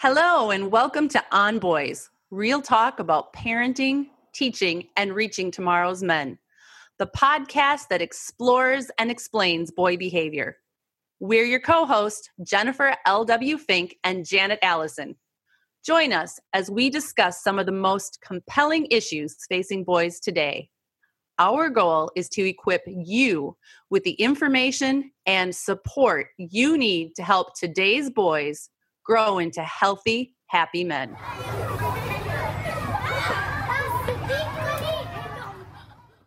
Hello, and welcome to On Boys, real talk about parenting, teaching, and reaching tomorrow's men, the podcast that explores and explains boy behavior. We're your co hosts, Jennifer L.W. Fink and Janet Allison. Join us as we discuss some of the most compelling issues facing boys today. Our goal is to equip you with the information and support you need to help today's boys grow into healthy, happy men.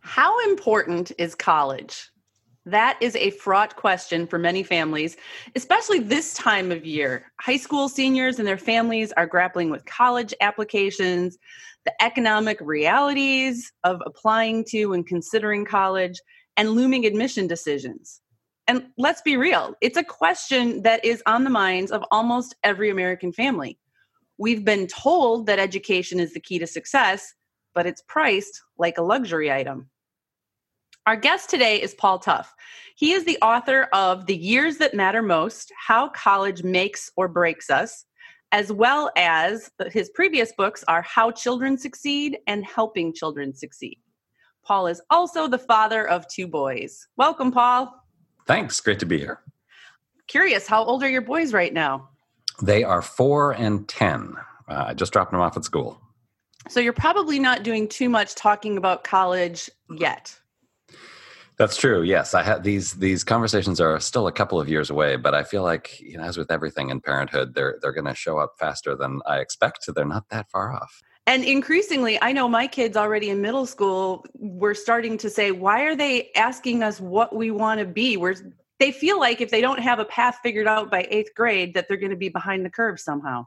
How important is college? That is a fraught question for many families, especially this time of year. High school seniors and their families are grappling with college applications, the economic realities of applying to and considering college, and looming admission decisions. And let's be real, it's a question that is on the minds of almost every American family. We've been told that education is the key to success, but it's priced like a luxury item. Our guest today is Paul Tough. He is the author of The Years That Matter Most How College Makes or Breaks Us, as well as his previous books are How Children Succeed and Helping Children Succeed. Paul is also the father of two boys. Welcome, Paul. Thanks. Great to be here. Curious, how old are your boys right now? They are four and 10. Uh, I just dropped them off at school. So you're probably not doing too much talking about college yet. That's true. Yes, I had these these conversations are still a couple of years away, but I feel like you know, as with everything in parenthood, they're they're going to show up faster than I expect. So they're not that far off. And increasingly, I know my kids already in middle school were starting to say, "Why are they asking us what we want to be?" We're they feel like if they don't have a path figured out by eighth grade, that they're going to be behind the curve somehow.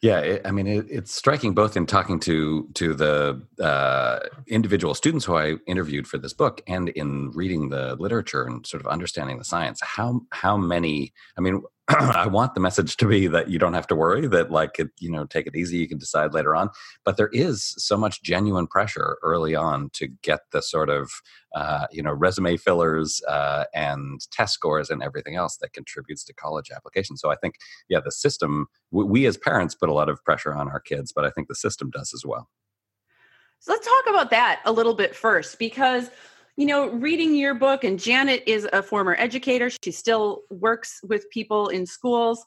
Yeah, it, I mean, it, it's striking both in talking to to the uh, individual students who I interviewed for this book, and in reading the literature and sort of understanding the science. How how many? I mean, I want the message to be that you don't have to worry, that like, it, you know, take it easy, you can decide later on. But there is so much genuine pressure early on to get the sort of, uh, you know, resume fillers uh, and test scores and everything else that contributes to college applications. So I think, yeah, the system, we, we as parents put a lot of pressure on our kids, but I think the system does as well. So let's talk about that a little bit first, because you know, reading your book, and Janet is a former educator. She still works with people in schools.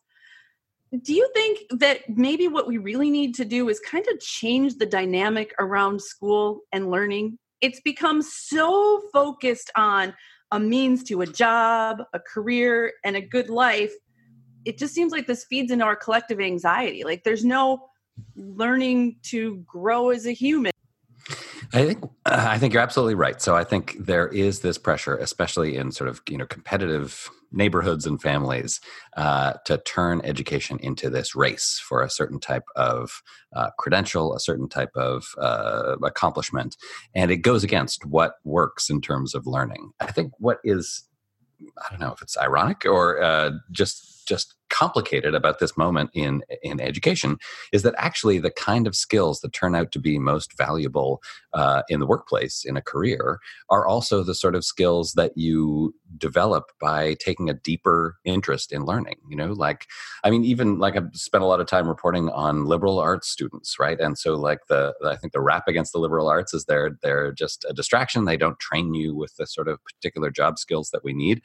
Do you think that maybe what we really need to do is kind of change the dynamic around school and learning? It's become so focused on a means to a job, a career, and a good life. It just seems like this feeds into our collective anxiety. Like there's no learning to grow as a human. I think uh, I think you're absolutely right. So I think there is this pressure, especially in sort of you know competitive neighborhoods and families, uh, to turn education into this race for a certain type of uh, credential, a certain type of uh, accomplishment, and it goes against what works in terms of learning. I think what is I don't know if it's ironic or uh, just just complicated about this moment in in education is that actually the kind of skills that turn out to be most valuable uh, in the workplace in a career are also the sort of skills that you develop by taking a deeper interest in learning you know? Like i mean even like i've spent a lot of time reporting on liberal arts students right? And so like the i think the rap against the liberal arts is they're they're just a distraction. They don't train you with the sort of particular job skills that we need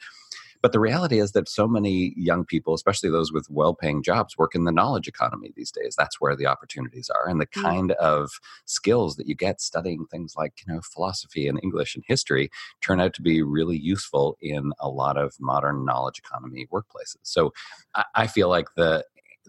but the reality is that so many young people, especially those with well paying jobs, work in the knowledge economy these days. That's where the opportunities are. And the kind of skills that you get studying things like, you know, philosophy and English and history turn out to be really useful in a lot of modern knowledge economy workplaces. So I, I feel like the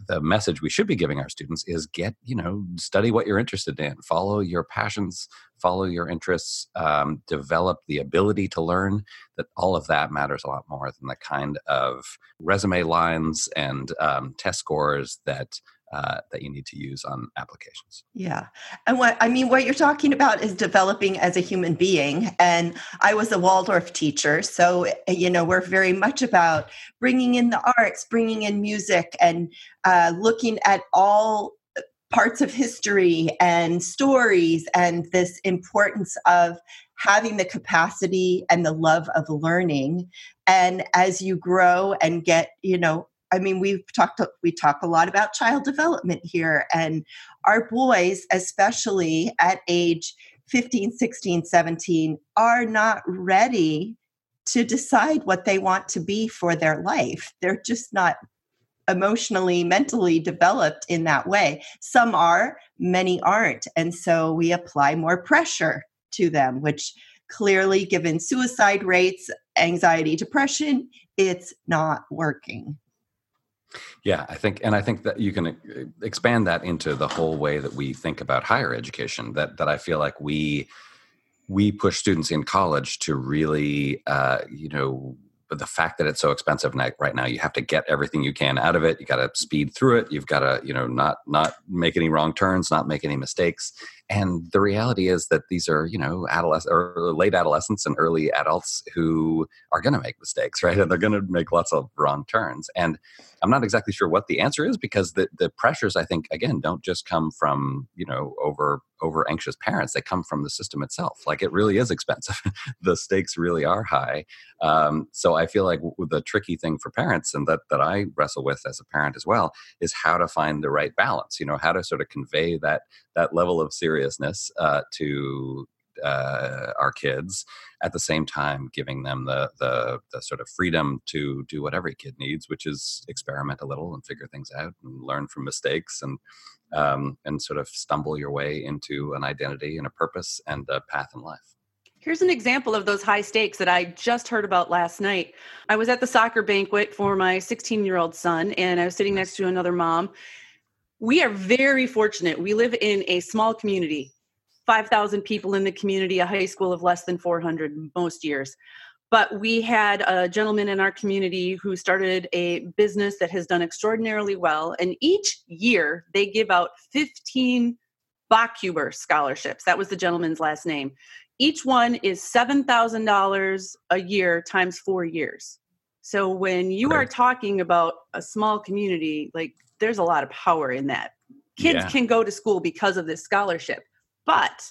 the message we should be giving our students is get you know study what you're interested in follow your passions follow your interests um, develop the ability to learn that all of that matters a lot more than the kind of resume lines and um, test scores that uh, that you need to use on applications. Yeah. And what I mean, what you're talking about is developing as a human being. And I was a Waldorf teacher. So, you know, we're very much about bringing in the arts, bringing in music, and uh, looking at all parts of history and stories and this importance of having the capacity and the love of learning and as you grow and get you know I mean, we've talked, we talk a lot about child development here, and our boys, especially at age 15, 16, 17, are not ready to decide what they want to be for their life. They're just not emotionally, mentally developed in that way. Some are, many aren't. And so we apply more pressure to them, which clearly, given suicide rates, anxiety, depression, it's not working. Yeah, I think, and I think that you can uh, expand that into the whole way that we think about higher education. That that I feel like we we push students in college to really, uh, you know, the fact that it's so expensive right now you have to get everything you can out of it you got to speed through it you've got to you know not not make any wrong turns not make any mistakes and the reality is that these are you know adolescent or late adolescents and early adults who are going to make mistakes right? And they're going to make lots of wrong turns. And i'm not exactly sure what the answer is because the the pressures i think again don't just come from you know over over anxious parents. They come from the system itself. Like it really is expensive. The stakes really are high. Um, so i feel like the tricky thing for parents and that that i wrestle with as a parent as well is how to find the right balance you know how to sort of convey that that level of seriousness uh, to uh, our kids at the same time giving them the, the, the sort of freedom to do what every kid needs which is experiment a little and figure things out and learn from mistakes and um, and sort of stumble your way into an identity and a purpose and a path in life. Here's an example of those high stakes that I just heard about last night. I was at the soccer banquet for my 16 year old son, and I was sitting next to another mom. We are very fortunate. We live in a small community, 5,000 people in the community, a high school of less than 400 most years. But we had a gentleman in our community who started a business that has done extraordinarily well. And each year they give out 15 Bachhuber scholarships. That was the gentleman's last name. Each one is $7,000 a year times four years. So when you are talking about a small community, like there's a lot of power in that. Kids yeah. can go to school because of this scholarship, but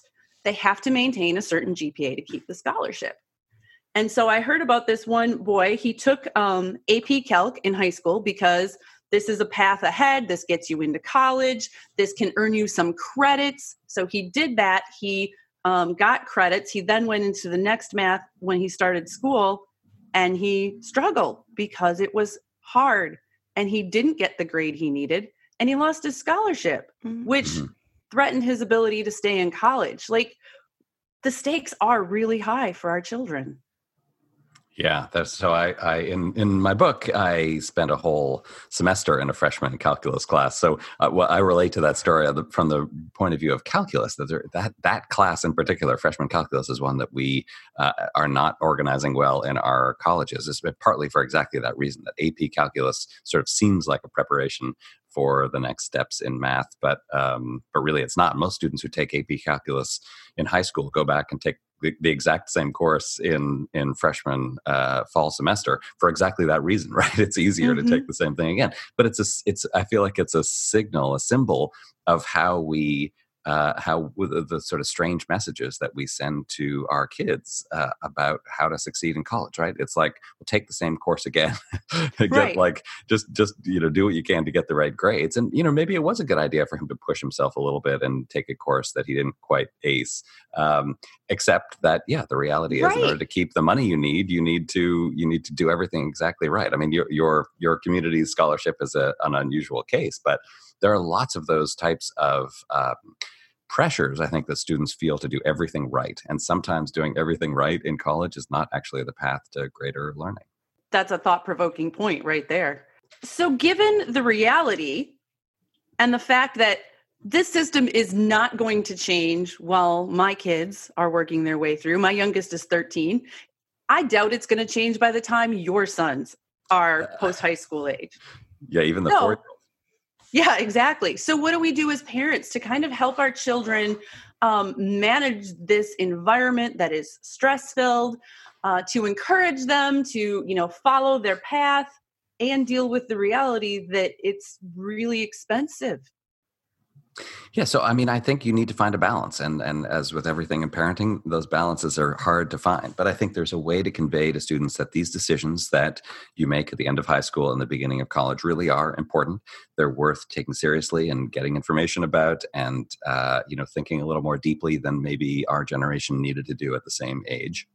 they have to maintain a certain GPA to keep the scholarship. And so I heard about this one boy. He took um, AP Calc in high school because this is a path ahead. This gets you into college. This can earn you some credits. So he did that. He um, got credits. He then went into the next math when he started school and he struggled because it was hard and he didn't get the grade he needed and he lost his scholarship, mm-hmm. which threatened his ability to stay in college. Like the stakes are really high for our children. Yeah, that's so. I, I in in my book, I spent a whole semester in a freshman calculus class. So, uh, well, I relate to that story from the point of view of calculus. That there, that that class in particular, freshman calculus, is one that we uh, are not organizing well in our colleges. It's partly for exactly that reason that AP calculus sort of seems like a preparation for the next steps in math, but um, but really it's not. Most students who take AP calculus in high school go back and take the, the exact same course in in freshman uh, fall semester for exactly that reason, right? It's easier mm-hmm. to take the same thing again, but it's a it's I feel like it's a signal, a symbol of how we uh, how the, the, sort of strange messages that we send to our kids uh, about how to succeed in college. Right? It's like we'll take the same course again, get right. like just just you know do what you can to get the right grades. And you know maybe it was a good idea for him to push himself a little bit and take a course that he didn't quite ace. Um, except that yeah, the reality is right. in order to keep the money you need, you need to you need to do everything exactly right. I mean your your your community scholarship is a, an unusual case, but there are lots of those types of um, pressures i think that students feel to do everything right and sometimes doing everything right in college is not actually the path to greater learning. That's a thought-provoking point right there. So given the reality and the fact that this system is not going to change while my kids are working their way through my youngest is 13 i doubt it's going to change by the time your sons are uh, post high school age. Yeah even the no. four yeah, exactly. So, what do we do as parents to kind of help our children um, manage this environment that is stress filled, uh, to encourage them to, you know, follow their path and deal with the reality that it's really expensive yeah, so I mean, I think you need to find a balance, and and as with everything in parenting, those balances are hard to find. But I think there's a way to convey to students that these decisions that you make at the end of high school and the beginning of college really are important. They're worth taking seriously and getting information about, and uh, you know, thinking a little more deeply than maybe our generation needed to do at the same age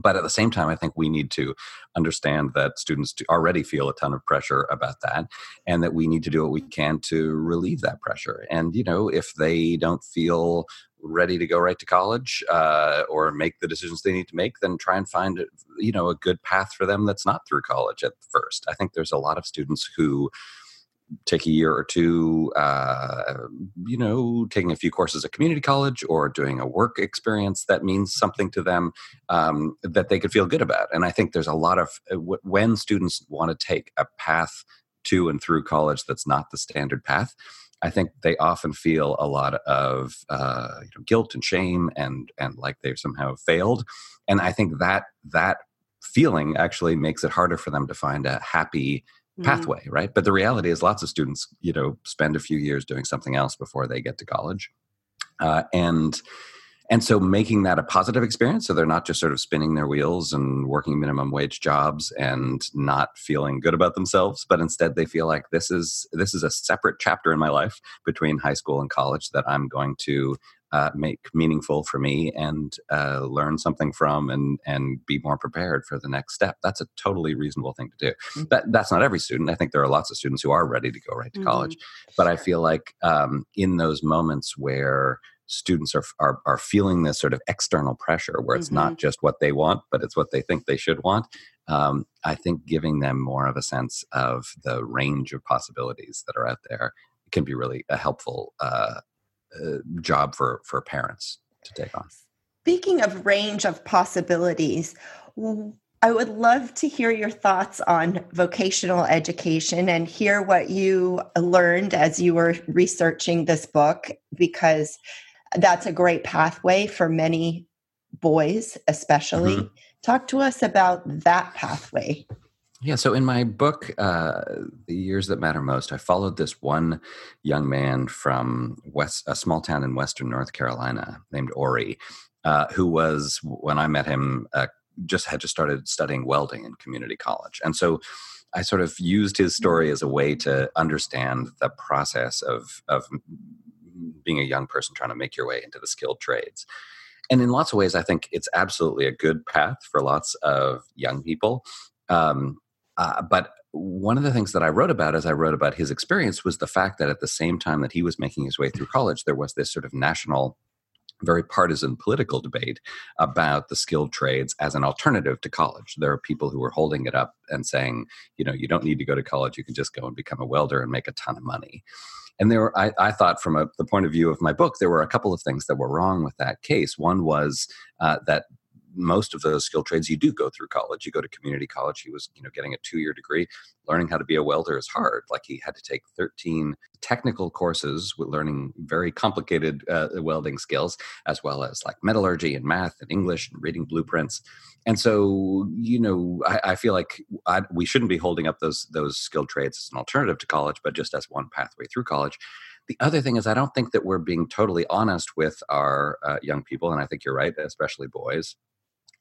but at the same time i think we need to understand that students already feel a ton of pressure about that and that we need to do what we can to relieve that pressure. And you know if they don't feel ready to go right to college uh, or make the decisions they need to make then try and find you know a good path for them that's not through college at first. I think there's a lot of students who take a year or two, uh, you know, taking a few courses at community college or doing a work experience that means something to them um, that they could feel good about. And I think there's a lot of uh, when students want to take a path to and through college that's not the standard path. I think they often feel a lot of uh, you know, guilt and shame and and like they've somehow failed, and I think that that feeling actually makes it harder for them to find a happy mm-hmm. pathway, right? But the reality is, lots of students, you know, spend a few years doing something else before they get to college, uh, and and so making that a positive experience, so they're not just sort of spinning their wheels and working minimum wage jobs and not feeling good about themselves, but instead they feel like this is this is a separate chapter in my life between high school and college that I'm going to uh, make meaningful for me and uh, learn something from and and be more prepared for the next step. That's a totally reasonable thing to do. Mm-hmm. That that's not every student. I think there are lots of students who are ready to go right to mm-hmm. college, but I feel like um, in those moments where students are, are are feeling this sort of external pressure where it's mm-hmm. not just what they want but it's what they think they should want um, i think giving them more of a sense of the range of possibilities that are out there can be really a helpful uh, uh, job for for parents to take on. Speaking of range of possibilities, I would love to hear your thoughts on vocational education and hear what you learned as you were researching this book, because that's a great pathway for many boys, especially. Mm-hmm. Talk to us about that pathway. Yeah, so in my book, uh, The Years That Matter Most, I followed this one young man from West, a small town in Western North Carolina named Ori, uh, who was, when I met him, uh, just had just started studying welding in community college. And so I sort of used his story as a way to understand the process of, of being a young person trying to make your way into the skilled trades. And in lots of ways, I think it's absolutely a good path for lots of young people. Um, uh, but one of the things that I wrote about as I wrote about his experience was the fact that at the same time that he was making his way through college, there was this sort of national very partisan political debate about the skilled trades as an alternative to college. There are people who are holding it up and saying, you know, you don't need to go to college, you can just go and become a welder and make a ton of money. And there, were, I, I thought, from a, the point of view of my book, there were a couple of things that were wrong with that case. One was uh, that most of those skill trades you do go through college. You go to community college he was you know getting a two-year degree. Learning how to be a welder is hard. Like he had to take 13 technical courses with learning very complicated uh, welding skills as well as like metallurgy and math and english and reading blueprints. And so you know i, I feel like I, we shouldn't be holding up those those skilled trades as an alternative to college but just as one pathway through college. The other thing is, I don't think that we're being totally honest with our uh, young people, and I think you're right, especially boys,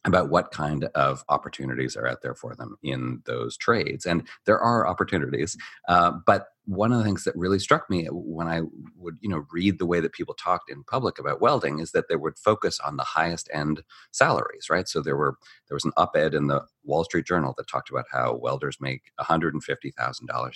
about what kind of opportunities are out there for them in those trades. And there are opportunities, uh, but one of the things that really struck me when I would, you know, read the way that people talked in public about welding is that they would focus on the highest end salaries, right? So there were there was an op-ed in the Wall Street Journal that talked about how welders make $150,000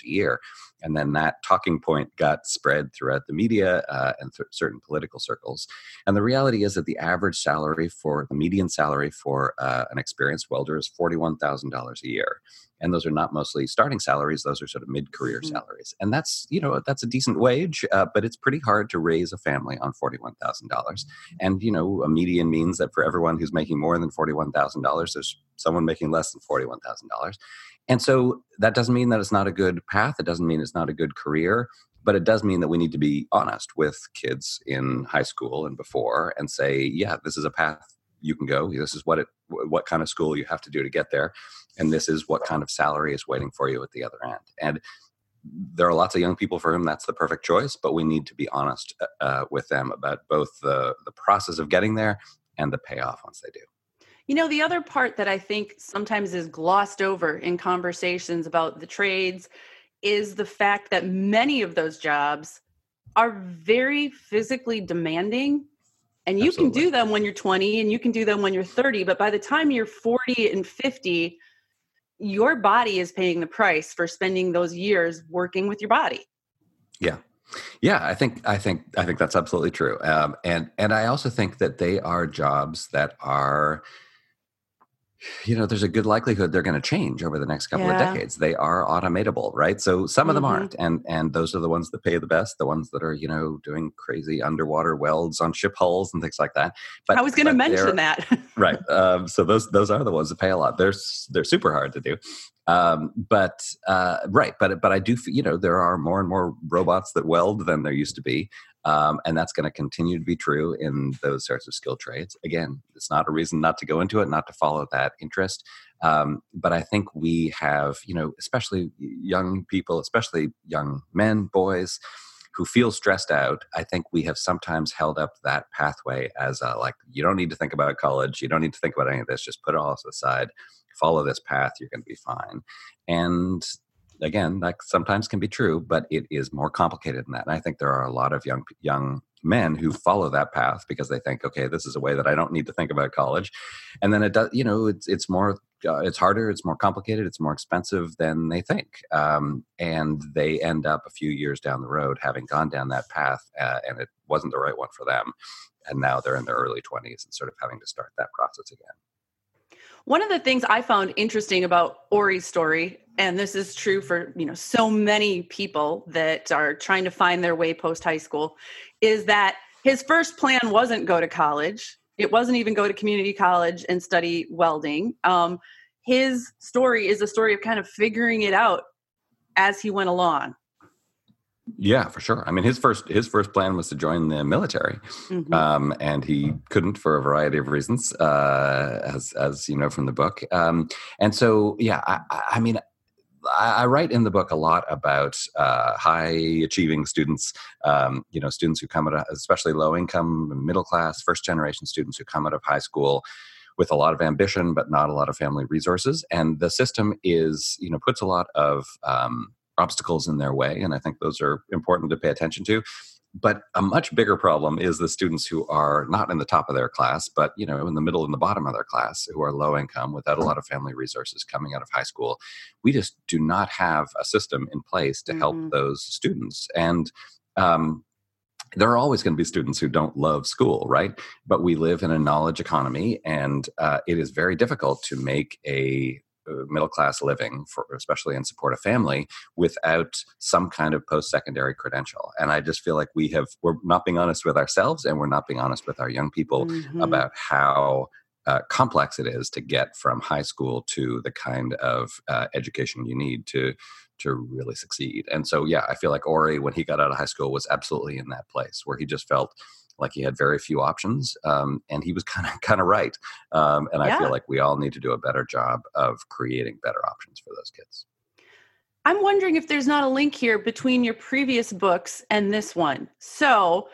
a year, and then that talking point got spread throughout the media uh, and th- certain political circles. And the reality is that the average salary for the median salary for uh, an experienced welder is $41,000 a year and those are not mostly starting salaries those are sort of mid-career mm-hmm. salaries. And that's you know that's a decent wage uh, but it's pretty hard to raise a family on $41000 and you know a median means that for everyone who's making more than $41000 there's someone making less than $41000 and so that doesn't mean that it's not a good path. It doesn't mean it's not a good career but it does mean that we need to be honest with kids in high school and before and say yeah this is a path you can go. This is what it what kind of school you have to do to get there and this is what kind of salary is waiting for you at the other end. And there are lots of young people for whom that's the perfect choice but we need to be honest uh, uh, with them about both the the process of getting there and the payoff once they do. You know the other part that i think sometimes is glossed over in conversations about the trades is the fact that many of those jobs are very physically demanding and you Absolutely. can do them when you're 20 and you can do them when you're 30 but by the time you're 40 and 50 your body is paying the price for spending those years working with your body. Yeah. Yeah i think i think i think that's absolutely true. Um, and and i also think that they are jobs that are you know, there's a good likelihood they're going to change over the next couple yeah. of decades. They are automatable, right? So some of them mm-hmm. aren't, and and those are the ones that pay the best, the ones that are you know doing crazy underwater welds on ship hulls and things like that. But I was going to mention that, right? Um, so those those are the ones that pay a lot. They're they're super hard to do, um, but uh, right, but but I do you know there are more and more robots that weld than there used to be, um, and that's going to continue to be true in those sorts of skill trades. Again, it's not a reason not to go into it, not to follow that interest. Um, but I think we have, you know, especially young people, especially young men, boys, who feel stressed out. I think we have sometimes held up that pathway as a, like, you don't need to think about college, you don't need to think about any of this, just put it all aside follow this path you're going to be fine and again, that sometimes can be true, but it is more complicated than that. And I think there are a lot of young young men who follow that path because they think, okay, this is a way that I don't need to think about college, and then it does. You know, it's it's more. Uh, it's harder. It's more complicated. It's more expensive than they think, um, and they end up a few years down the road having gone down that path, uh, and it wasn't the right one for them, and now they're in their early twenties and sort of having to start that process again. One of the things I found interesting about Ori's story, and this is true for you know so many people that are trying to find their way post high school, is that his first plan wasn't go to college. It wasn't even go to community college and study welding. Um, his story is a story of kind of figuring it out as he went along. Yeah, for sure. I mean, his first his first plan was to join the military, mm-hmm. um, and he couldn't for a variety of reasons, uh, as as you know from the book. Um, and so, yeah, I, I mean, I, write in the book a lot about uh, high achieving students, um, you know, students who come out of, especially low income, middle class, first generation students who come out of high school with a lot of ambition but not a lot of family resources. And the system is, you know, puts a lot of um, obstacles in their way. And I think those are important to pay attention to. But a much bigger problem is the students who are not in the top of their class, but you know, in the middle and the bottom of their class, who are low income without a lot of family resources coming out of high school. We just do not have a system in place to help mm-hmm. those students. And um, there are always going to be students who don't love school, right? But we live in a knowledge economy, and uh, it is very difficult to make a middle class living for especially in support of family without some kind of post secondary credential and i just feel like we have we're not being honest with ourselves and we're not being honest with our young people mm-hmm. about how uh, complex it is to get from high school to the kind of uh, education you need to to really succeed and so yeah i feel like ori when he got out of high school was absolutely in that place where he just felt like he had very few options, um, and he was kind of kind of right. Um, and I feel like we all need to do a better job of creating better options for those kids. I'm wondering if there's not a link here between your previous books and this one. So,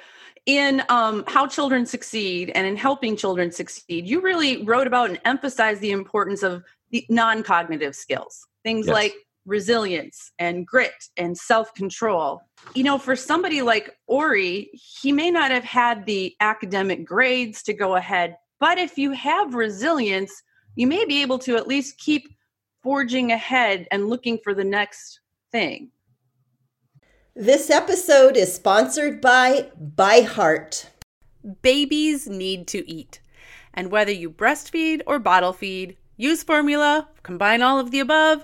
in um, How Children Succeed and in Helping Children Succeed, you really wrote about and emphasized the importance of the non cognitive skills, things yes. like resilience and grit and self control. You know, for somebody like Ori, he may not have had the academic grades to go ahead, but if you have resilience, you may be able to at least keep forging ahead and looking for the next thing. This episode is sponsored by ByHeart. Babies need to eat. And whether you breastfeed or bottle feed, use formula, combine all of the above,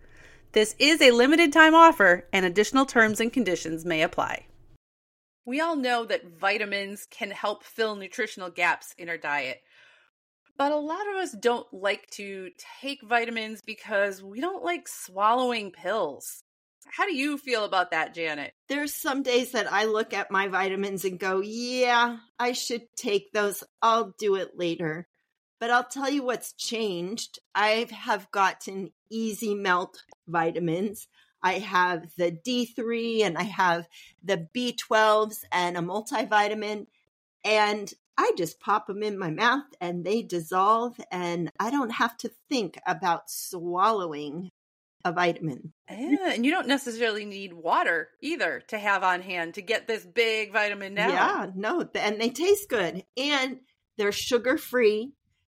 This is a limited time offer, and additional terms and conditions may apply. We all know that vitamins can help fill nutritional gaps in our diet. But a lot of us don't like to take vitamins because we don't like swallowing pills. How do you feel about that, Janet? There's some days that I look at my vitamins and go, yeah, I should take those. I'll do it later. But I'll tell you what's changed. I have gotten easy melt vitamins. I have the D3 and I have the B12s and a multivitamin. And I just pop them in my mouth and they dissolve, and I don't have to think about swallowing a vitamin. Yeah, and you don't necessarily need water either to have on hand to get this big vitamin down. Yeah, no, and they taste good and they're sugar free.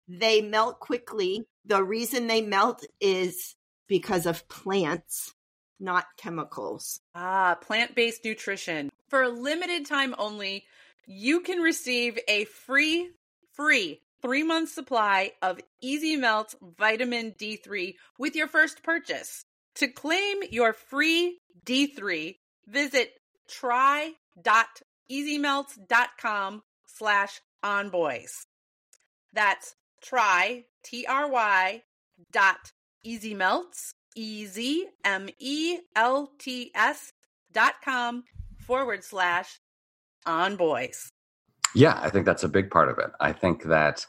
They melt quickly. The reason they melt is because of plants, not chemicals. Ah, plant based nutrition. For a limited time only, you can receive a free, free three month supply of Easy Melt Vitamin D3 with your first purchase. To claim your free D3, visit try.easymelt.com slash onboys. That's try, T-R-Y dot ezmelts, E-Z-M-E-L-T-S dot com forward slash on boys. Yeah, I think that's a big part of it. I think that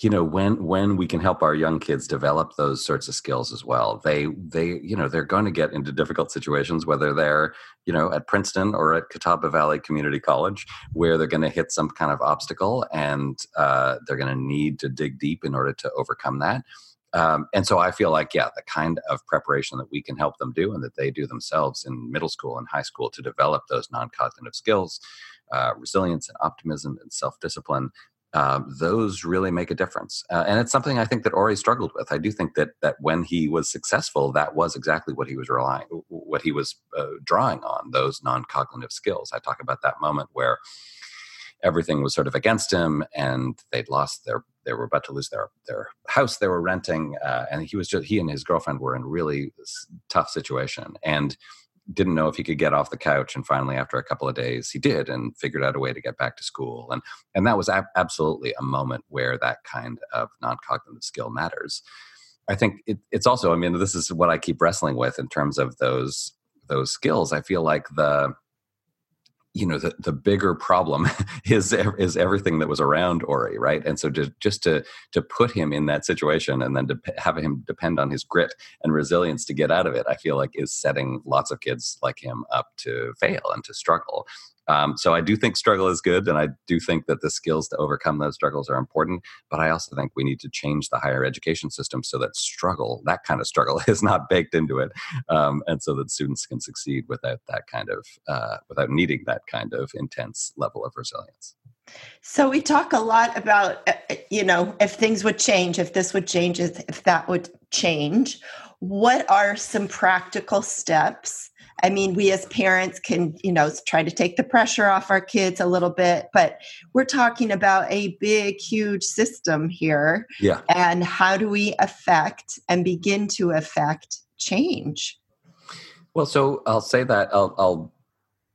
you know when when we can help our young kids develop those sorts of skills as well they they you know they're going to get into difficult situations whether they're you know at princeton or at catawba valley community college where they're going to hit some kind of obstacle and uh, they're going to need to dig deep in order to overcome that um, and so I feel like, yeah, the kind of preparation that we can help them do and that they do themselves in middle school and high school to develop those non cognitive skills, uh, resilience and optimism and self discipline. Um, those really make a difference, uh, and it's something I think that Ori struggled with. I do think that that when he was successful, that was exactly what he was relying, what he was uh, drawing on those non-cognitive skills. I talk about that moment where everything was sort of against him and they'd lost their they were about to lose their their house they were renting uh, and he was just he and his girlfriend were in really tough situation and didn't know if he could get off the couch and finally after a couple of days he did and figured out a way to get back to school. And and that was ab- absolutely a moment where that kind of non-cognitive skill matters. I think it, it's also i mean this is what i keep wrestling with in terms of those those skills. I feel like the you know the, the bigger problem is is everything that was around Ori, right? And so just just to to put him in that situation and then to have him depend on his grit and resilience to get out of it, I feel like is setting lots of kids like him up to fail and to struggle. Um, so I do think struggle is good, and I do think that the skills to overcome those struggles are important. But I also think we need to change the higher education system so that struggle, that kind of struggle, is not baked into it, um, and so that students can succeed without that kind of, uh, without needing that kind of intense level of resilience. So we talk a lot about, uh, uh, you know, if things would change, if this would change, if that would change. What are some practical steps I mean, we as parents can, you know, try to take the pressure off our kids a little bit, but we're talking about a big, huge system here. Yeah. And how do we affect and begin to affect change? Well, so I'll say that I'll, I'll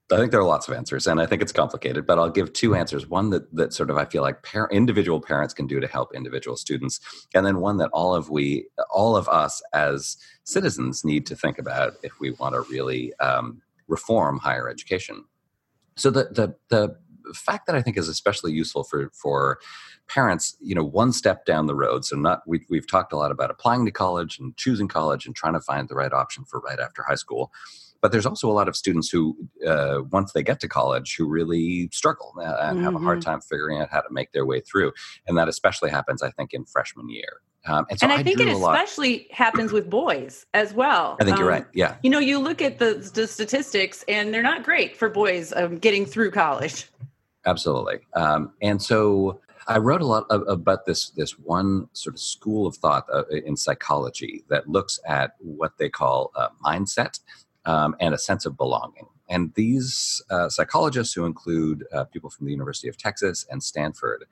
I think there are lots of answers, and I think it's complicated, but I'll give two answers. One that, that sort of I feel like par- individual parents can do to help individual students, and then one that all of we, all of us as citizens, need to think about if we want to really um, reform higher education. So the the the fact that I think is especially useful for for parents, you know, one step down the road. So not we, we've talked a lot about applying to college and choosing college and trying to find the right option for right after high school but there's also a lot of students who, uh, once they get to college, who really struggle uh, and mm-hmm. have a hard mm-hmm. time figuring out how to make their way through. And that especially happens, I think, in freshman year. Um, and, so and I, I think it especially happens with boys as well. I think um, you're right. Yeah. You know, you look at the, the statistics, and they're not great for boys um, getting through college. Absolutely. Um, and so I wrote a lot of, about this this one sort of school of thought uh, in psychology that looks at what they call uh, mindset um, and a sense of belonging. And these uh, psychologists, who include uh, people from the University of Texas and Stanford,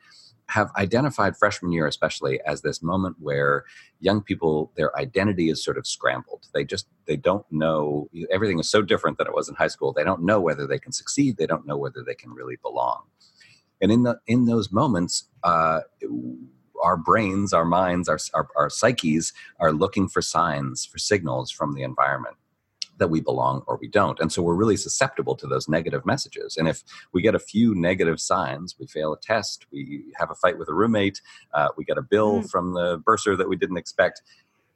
have identified freshman year especially as this moment where young people their identity is sort of scrambled. They just they don't know everything is so different than it was in high school. They don't know whether they can succeed. They don't know whether they can really belong. And in the in those moments uh, our brains our minds our, our, our psyches are looking for signs for signals from the environment that we belong or we don't. And so we're really susceptible to those negative messages. And if we get a few negative signs, we fail a test, we have a fight with a roommate, uh, we get a bill mm. from the bursar that we didn't expect,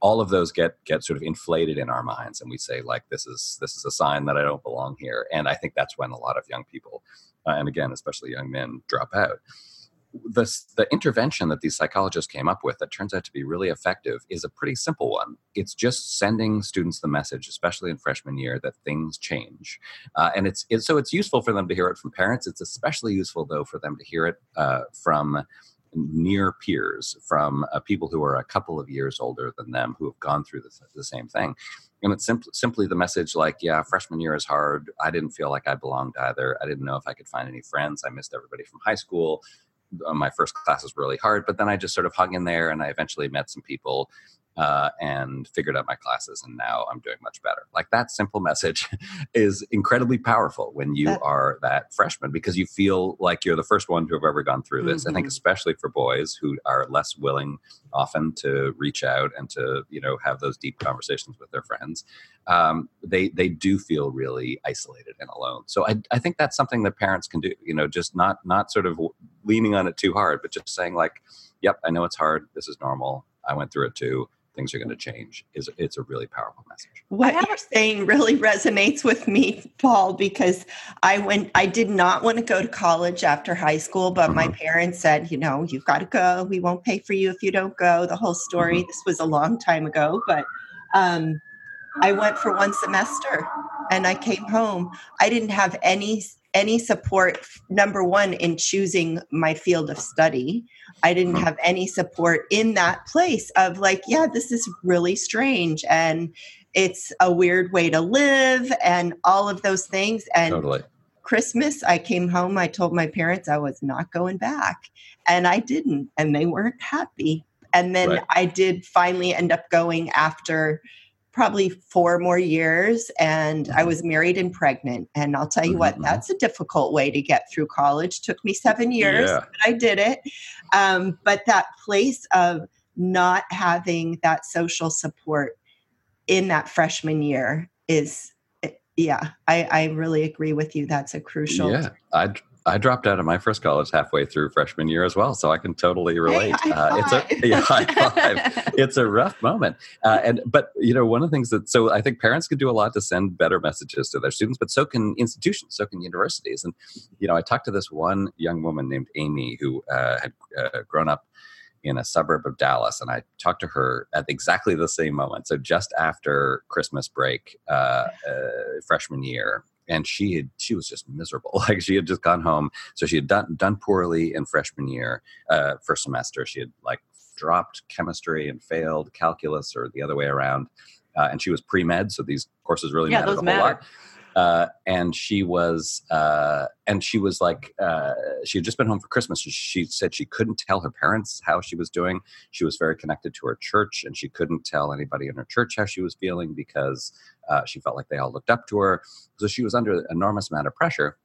all of those get get sort of inflated in our minds and we say like this is this is a sign that i don't belong here and i think that's when a lot of young people uh, and again especially young men drop out the, the intervention that these psychologists came up with that turns out to be really effective is a pretty simple one. It's just sending students the message, especially in freshman year, that things change. Uh, and it's, it's, so it's useful for them to hear it from parents. It's especially useful, though, for them to hear it uh, from near peers, from uh, people who are a couple of years older than them who have gone through the, the same thing. And it's simply, simply the message like, yeah, freshman year is hard. I didn't feel like I belonged either. I didn't know if I could find any friends. I missed everybody from high school Uh, my first class was really hard, but then I just sort of hung in there and I eventually met some people uh, and figured out my classes and now i'm doing much better. Like that simple message is incredibly powerful when you that, are that freshman because you feel like you're the first one to have ever gone through this. Mm-hmm. i think mm-hmm. especially for boys who are less willing often to reach out and to you know have those deep conversations with their friends um, they they do feel really isolated and alone. So I, I think that's something that parents can do you know just not not sort of leaning on it too hard but just saying like yep i know it's hard. This is normal. I went through it too things are going to change is it's a really powerful message what you're saying really resonates with me paul because i went i did not want to go to college after high school but mm-hmm. my parents said you know you've got to go we won't pay for you if you don't go the whole story mm-hmm. this was a long time ago but um, i went for one semester and i came home i didn't have any any support number one in choosing my field of study i didn't mm-hmm. have any support in that place of like yeah this is really strange and it's a weird way to live and all of those things and totally. christmas i came home i told my parents i was not going back and i didn't and they weren't happy and then right. i did finally end up going after probably four more years and i mm-hmm. was married and pregnant and i'll tell you what mm-hmm. that's a difficult way to get through college took me seven years yeah. but i did it um, but that place of not having that social support in that freshman year is eh, yeah i, I really agree with you that's a crucial yeah i'd I dropped out of my first college halfway through freshman year as well, so I can totally relate. Hey, uh, it's a yeah, high five. it's a rough moment, uh, and but you know one of the things that so I think parents can do a lot to send better messages to their students, but so can institutions, so can universities. And you know, I talked to this one young woman named Amy who uh, had uh, grown up in a suburb of Dallas, and I talked to her at exactly the same moment. So just after Christmas break, uh, uh, freshman year, and she had she was just miserable. Like she had just gone home, so she had done done poorly in freshman year, uh, first semester. She had like dropped chemistry and failed calculus, or the other way around. Uh, and she was pre med, so these courses really yeah, mattered a whole matter. lot uh, and she was uh, and she was like uh, she had just been home for christmas she said she couldn't tell her parents how she was doing. She was very connected to her church and she couldn't tell anybody in her church how she was feeling because uh, she felt like they all looked up to her. So she was under an enormous amount of pressure.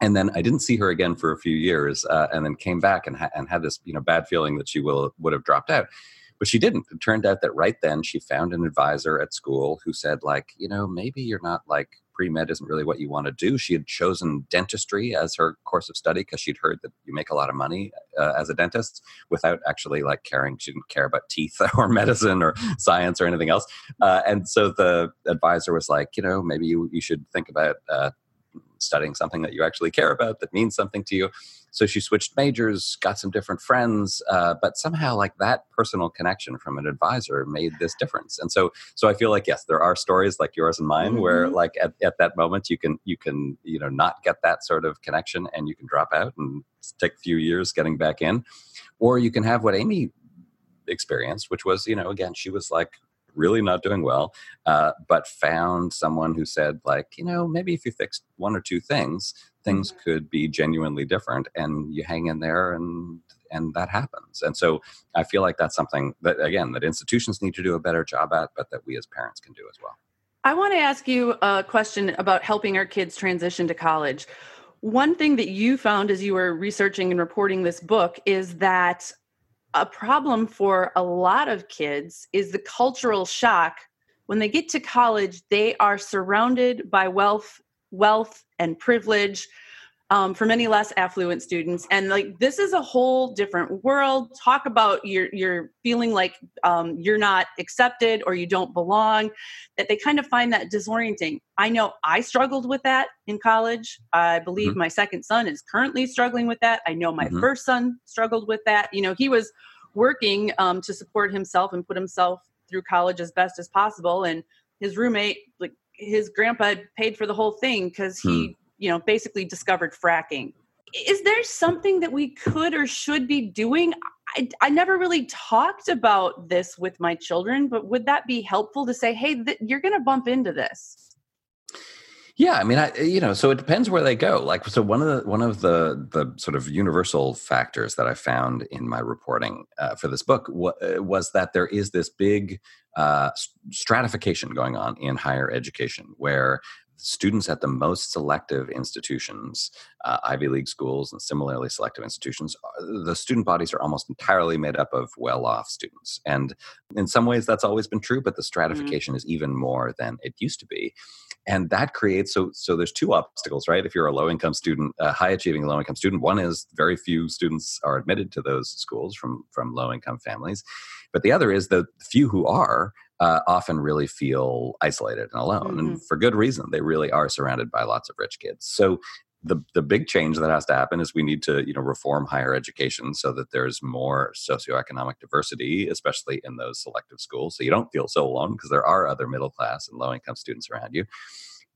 And then I didn't see her again for a few years, uh, and then came back and, ha- and had this you know bad feeling that she will would have dropped out. But she didn't. It turned out that right then she found an advisor at school who said like you know maybe you're not like pre-med isn't really what you want to do. She had chosen dentistry as her course of study because she'd heard that you make a lot of money uh, as a dentist without actually like caring she didn't care about teeth or medicine or science or anything else. Uh, and so the advisor was like you know maybe you, you should think about uh, studying something that you actually care about that means something to you. So she switched majors got some different friends uh, but somehow like that personal connection from an advisor made this difference. And so so i feel like yes there are stories like yours and mine mm-hmm. where like at, at that moment you can you can you know not get that sort of connection and you can drop out and take a few years getting back in. Or you can have what amy experienced which was you know again she was like really not doing well, uh, but found someone who said, like, you know, maybe if you fixed one or two things, things mm-hmm. could be genuinely different, and you hang in there, and and that happens. And so I feel like that's something that again that institutions need to do a better job at, but that we as parents can do as well. I want to ask you a question about helping our kids transition to college. One thing that you found as you were researching and reporting this book is that a problem for a lot of kids is the cultural shock. When they get to college they are surrounded by wealth wealth and privilege um, for many less affluent students. And like this is a whole different world. Talk about your your feeling like um, you're not accepted or you don't belong that they kind of find that disorienting. I know i struggled with that in college. I believe mm-hmm. my second son is currently struggling with that. I know my mm-hmm. first son struggled with that. You know he was working um, to support himself and put himself through college as best as possible. And his roommate like his grandpa paid for the whole thing because he hmm you know, basically discovered fracking. Is there something that we could or should be doing? I, I never really talked about this with my children, but would that be helpful to say, hey, th- you're going to bump into this? Yeah, I mean, I, you know, so it depends where they go. Like, so one of the one of the the sort of universal factors that I found in my reporting uh, for this book w- uh, was that there is this big uh, stratification going on in higher education, where students at the most selective institutions, uh, Ivy League schools, and similarly selective institutions, uh, the student bodies are almost entirely made up of well off students. And in some ways, that's always been true, but the mm-hmm. stratification mm-hmm. is even more than it used to be. And that creates so so there's two obstacles, right? If you're a low income student, a high achieving low income student, one is very few students are admitted to those schools from from low income families, but the other is the few who are uh, often really feel isolated and alone, mm-hmm. and for good reason. They really are surrounded by lots of rich kids. So the the big change that has to happen is we need to you know reform higher education so that there's more socioeconomic diversity, especially in those selective schools, so you don't feel so alone because there are other middle class and low income students around you.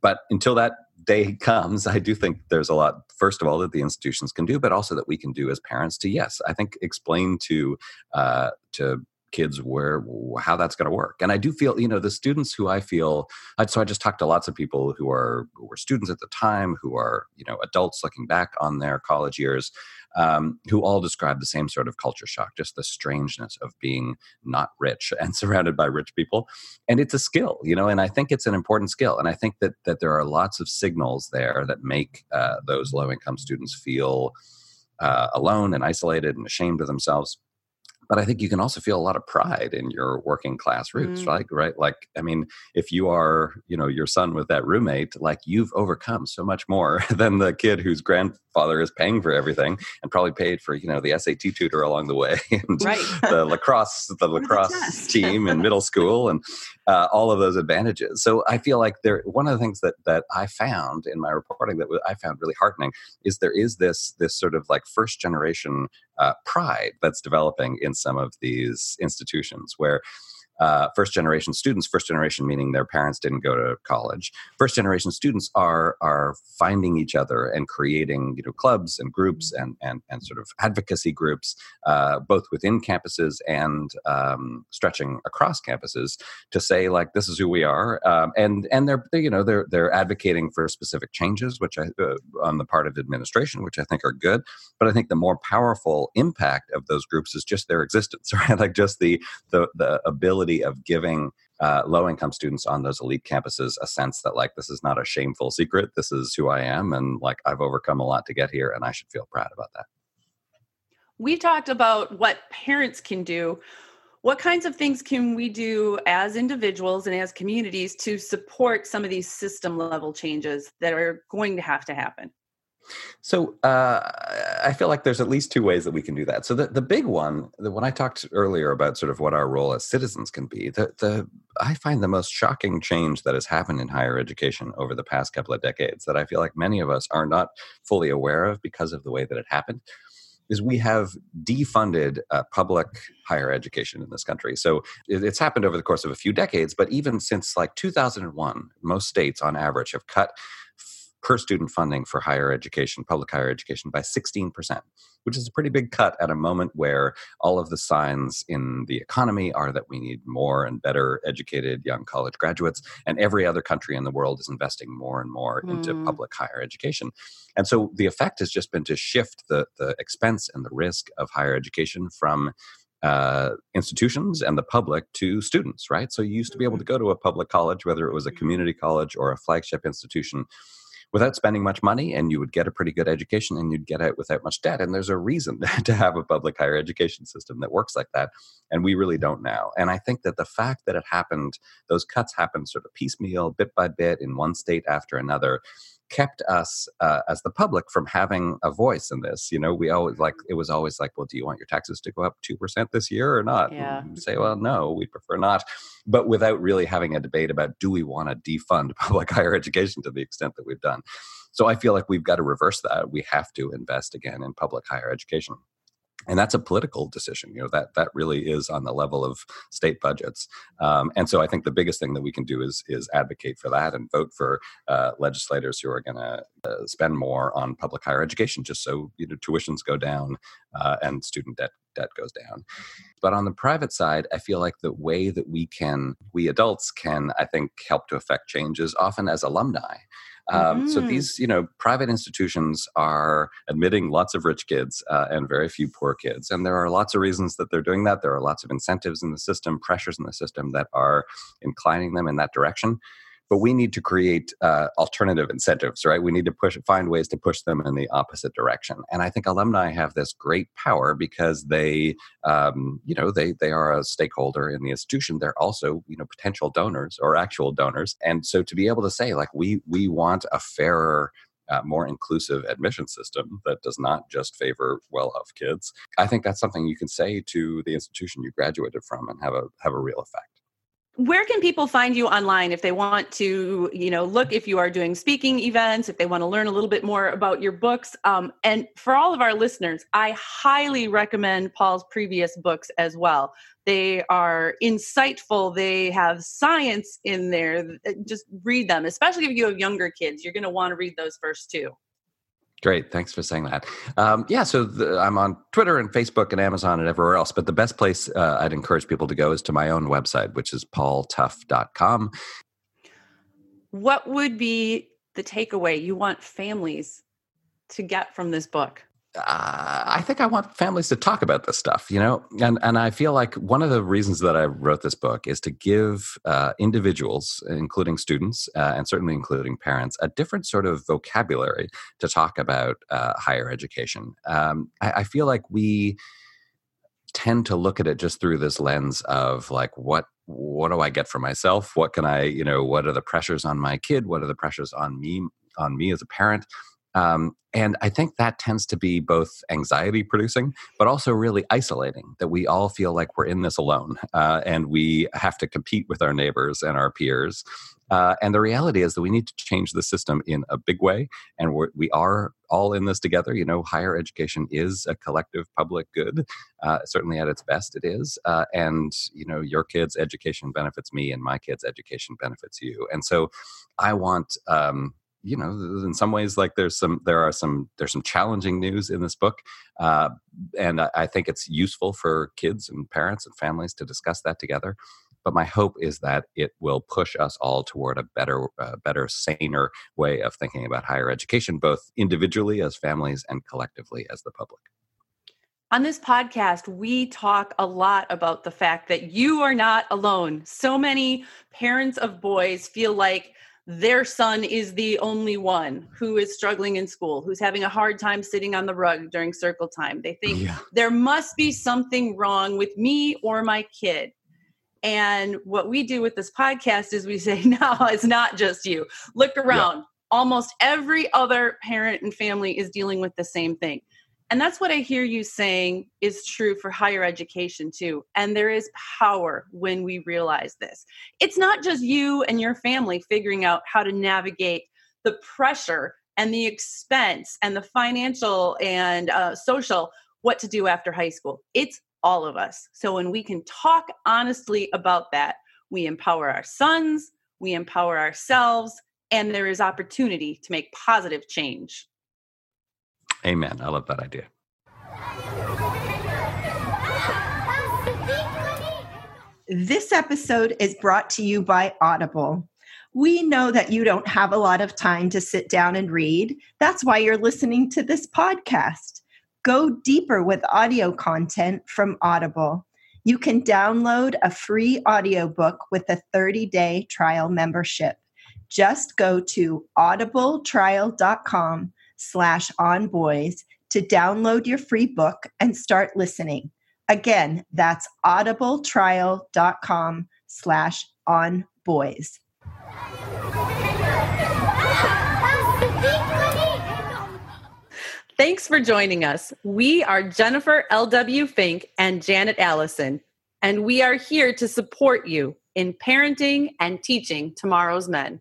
But until that day comes, I do think there's a lot, first of all, that the institutions can do, but also that we can do as parents to, yes, I think explain to uh, to kids where how that's going to work. And i do feel you know the students who i feel so i just talked to lots of people who are who were students at the time who are you know adults looking back on their college years um, who all describe the same sort of culture shock just the strangeness of being not rich and surrounded by rich people. And it's a skill you know and i think it's an important skill. And i think that that there are lots of signals there that make uh, those low income students feel uh, alone and isolated and ashamed of themselves but I think you can also feel a lot of pride in your working class roots, mm. right? Right. Like, I mean, if you are, you know, your son with that roommate, like you've overcome so much more than the kid whose grandfather is paying for everything and probably paid for, you know, the SAT tutor along the way and right. the lacrosse, the lacrosse team in middle school and uh, all of those advantages. So I feel like there, one of the things that, that I found in my reporting that I found really heartening is there is this, this sort of like first generation uh, pride that's developing in some of these institutions where uh, first generation students first generation meaning their parents didn't go to college. First generation students are are finding each other and creating you know clubs and groups and and, and sort of advocacy groups uh, both within campuses and um, stretching across campuses to say like this is who we are um, and and they're, they, you know they're they're advocating for specific changes which I uh, on the part of administration which I think are good. But I think the more powerful impact of those groups is just their existence right? Like just the the the ability of giving uh, low income students on those elite campuses a sense that like this is not a shameful secret. This is who i am and like i've overcome a lot to get here and i should feel proud about that. We talked about what parents can do. What kinds of things can we do as individuals and as communities to support some of these system level changes that are going to have to happen so uh, I feel like there's at least two ways that we can do that. So the, the big one, the, when I talked earlier about sort of what our role as citizens can be, the, the I find the most shocking change that has happened in higher education over the past couple of decades that I feel like many of us are not fully aware of because of the way that it happened is we have defunded uh, public higher education in this country. So it's happened over the course of a few decades, but even since like 2001, most states on average have cut per student funding for higher education, public higher education, by 16%, which is a pretty big cut at a moment where all of the signs in the economy are that we need more and better educated young college graduates. And every other country in the world is investing more and more mm. into public higher education. And so the effect has just been to shift the, the expense and the risk of higher education from uh, institutions and the public to students, right? So you used to be able mm-hmm. to go to a public college, whether it was a community college or a flagship institution, without spending much money and you would get a pretty good education and you'd get out without much debt and there's a reason to have a public higher education system that works like that and we really don't now and i think that the fact that it happened those cuts happened sort of piecemeal bit by bit in one state after another kept us uh, as the public from having a voice in this. You know, we always like it was always like, well, do you want your taxes to go up two percent this year or not? Yeah. say, well, no, we prefer not. But without really having a debate about do we want to defund public higher education to the extent that we've done. So I feel like we've got to reverse that. We have to invest again in public higher education and that's a political decision you know that that really is on the level of state budgets. Um, and so i think the biggest thing that we can do is is advocate for that and vote for uh, legislators who are going to uh, spend more on public higher education just so you know tuitions go down uh, and student debt debt goes down. But on the private side i feel like the way that we can we adults can i think help to affect changes often as alumni um, mm-hmm. So these, you know, private institutions are admitting lots of rich kids uh, and very few poor kids, and there are lots of reasons that they're doing that. There are lots of incentives in the system, pressures in the system that are inclining them in that direction but we need to create uh, alternative incentives right? We need to push find ways to push them in the opposite direction. And i think alumni have this great power because they um, you know they they are a stakeholder in the institution. They're also you know potential donors or actual donors. And so to be able to say like we we want a fairer uh, more inclusive admission system that does not just favor well-off kids. I think that's something you can say to the institution you graduated from and have a have a real effect where can people find you online if they want to you know look if you are doing speaking events if they want to learn a little bit more about your books? Um, and for all of our listeners i highly recommend paul's previous books as well. They are insightful. They have science in there. Just read them especially if you have younger kids. You're going to want to read those first two Great. Thanks for saying that. Um, yeah, so the, I'm on Twitter and Facebook and Amazon and everywhere else, but the best place uh, I'd encourage people to go is to my own website, which is paultough.com. What would be the takeaway you want families to get from this book? Uh, I think I want families to talk about this stuff, you know, and and I feel like one of the reasons that I wrote this book is to give uh, individuals, including students, uh, and certainly including parents, a different sort of vocabulary to talk about uh, higher education. Um, I, I feel like we tend to look at it just through this lens of like what what do i get for myself? What can i you know what are the pressures on my kid? What are the pressures on me on me as a parent um, and I think that tends to be both anxiety producing, but also really isolating that we all feel like we're in this alone uh, and we have to compete with our neighbors and our peers. Uh, and the reality is that we need to change the system in a big way. And we're, we are all in this together. You know, higher education is a collective public good. Uh, certainly at its best, it is. Uh, and, you know, your kid's education benefits me and my kid's education benefits you. And so I want, um, you know in some ways like there's some there are some there's some challenging news in this book uh, and I, I, think it's useful for kids and parents and families to discuss that together but my hope is that it will push us all toward a better uh, better saner way of thinking about higher education both individually as families and collectively as the public on this podcast, we talk a lot about the fact that you are not alone. So many parents of boys feel like their son is the only one who is struggling in school, who's having a hard time sitting on the rug during circle time. They think yeah. there must be something wrong with me or my kid. And what we do with this podcast is we say, no, it's not just you. Look around. Yeah. Almost every other parent and family is dealing with the same thing. And that's what I hear you saying is true for higher education too. And there is power when we realize this. It's not just you and your family figuring out how to navigate the pressure and the expense and the financial and uh, social what to do after high school. It's all of us. So when we can talk honestly about that, we empower our sons, we empower ourselves, and there is opportunity to make positive change. Amen. I love that idea. This episode is brought to you by Audible. We know that you don't have a lot of time to sit down and read. That's why you're listening to this podcast. Go deeper with audio content from Audible. You can download a free audiobook with a 30 day trial membership. Just go to audibletrial.com slash onboys to download your free book and start listening. Again, that's audibletrial.com slash onboys. Thanks for joining us. We are Jennifer L.W. Fink and Janet Allison, and we are here to support you in parenting and teaching tomorrow's men.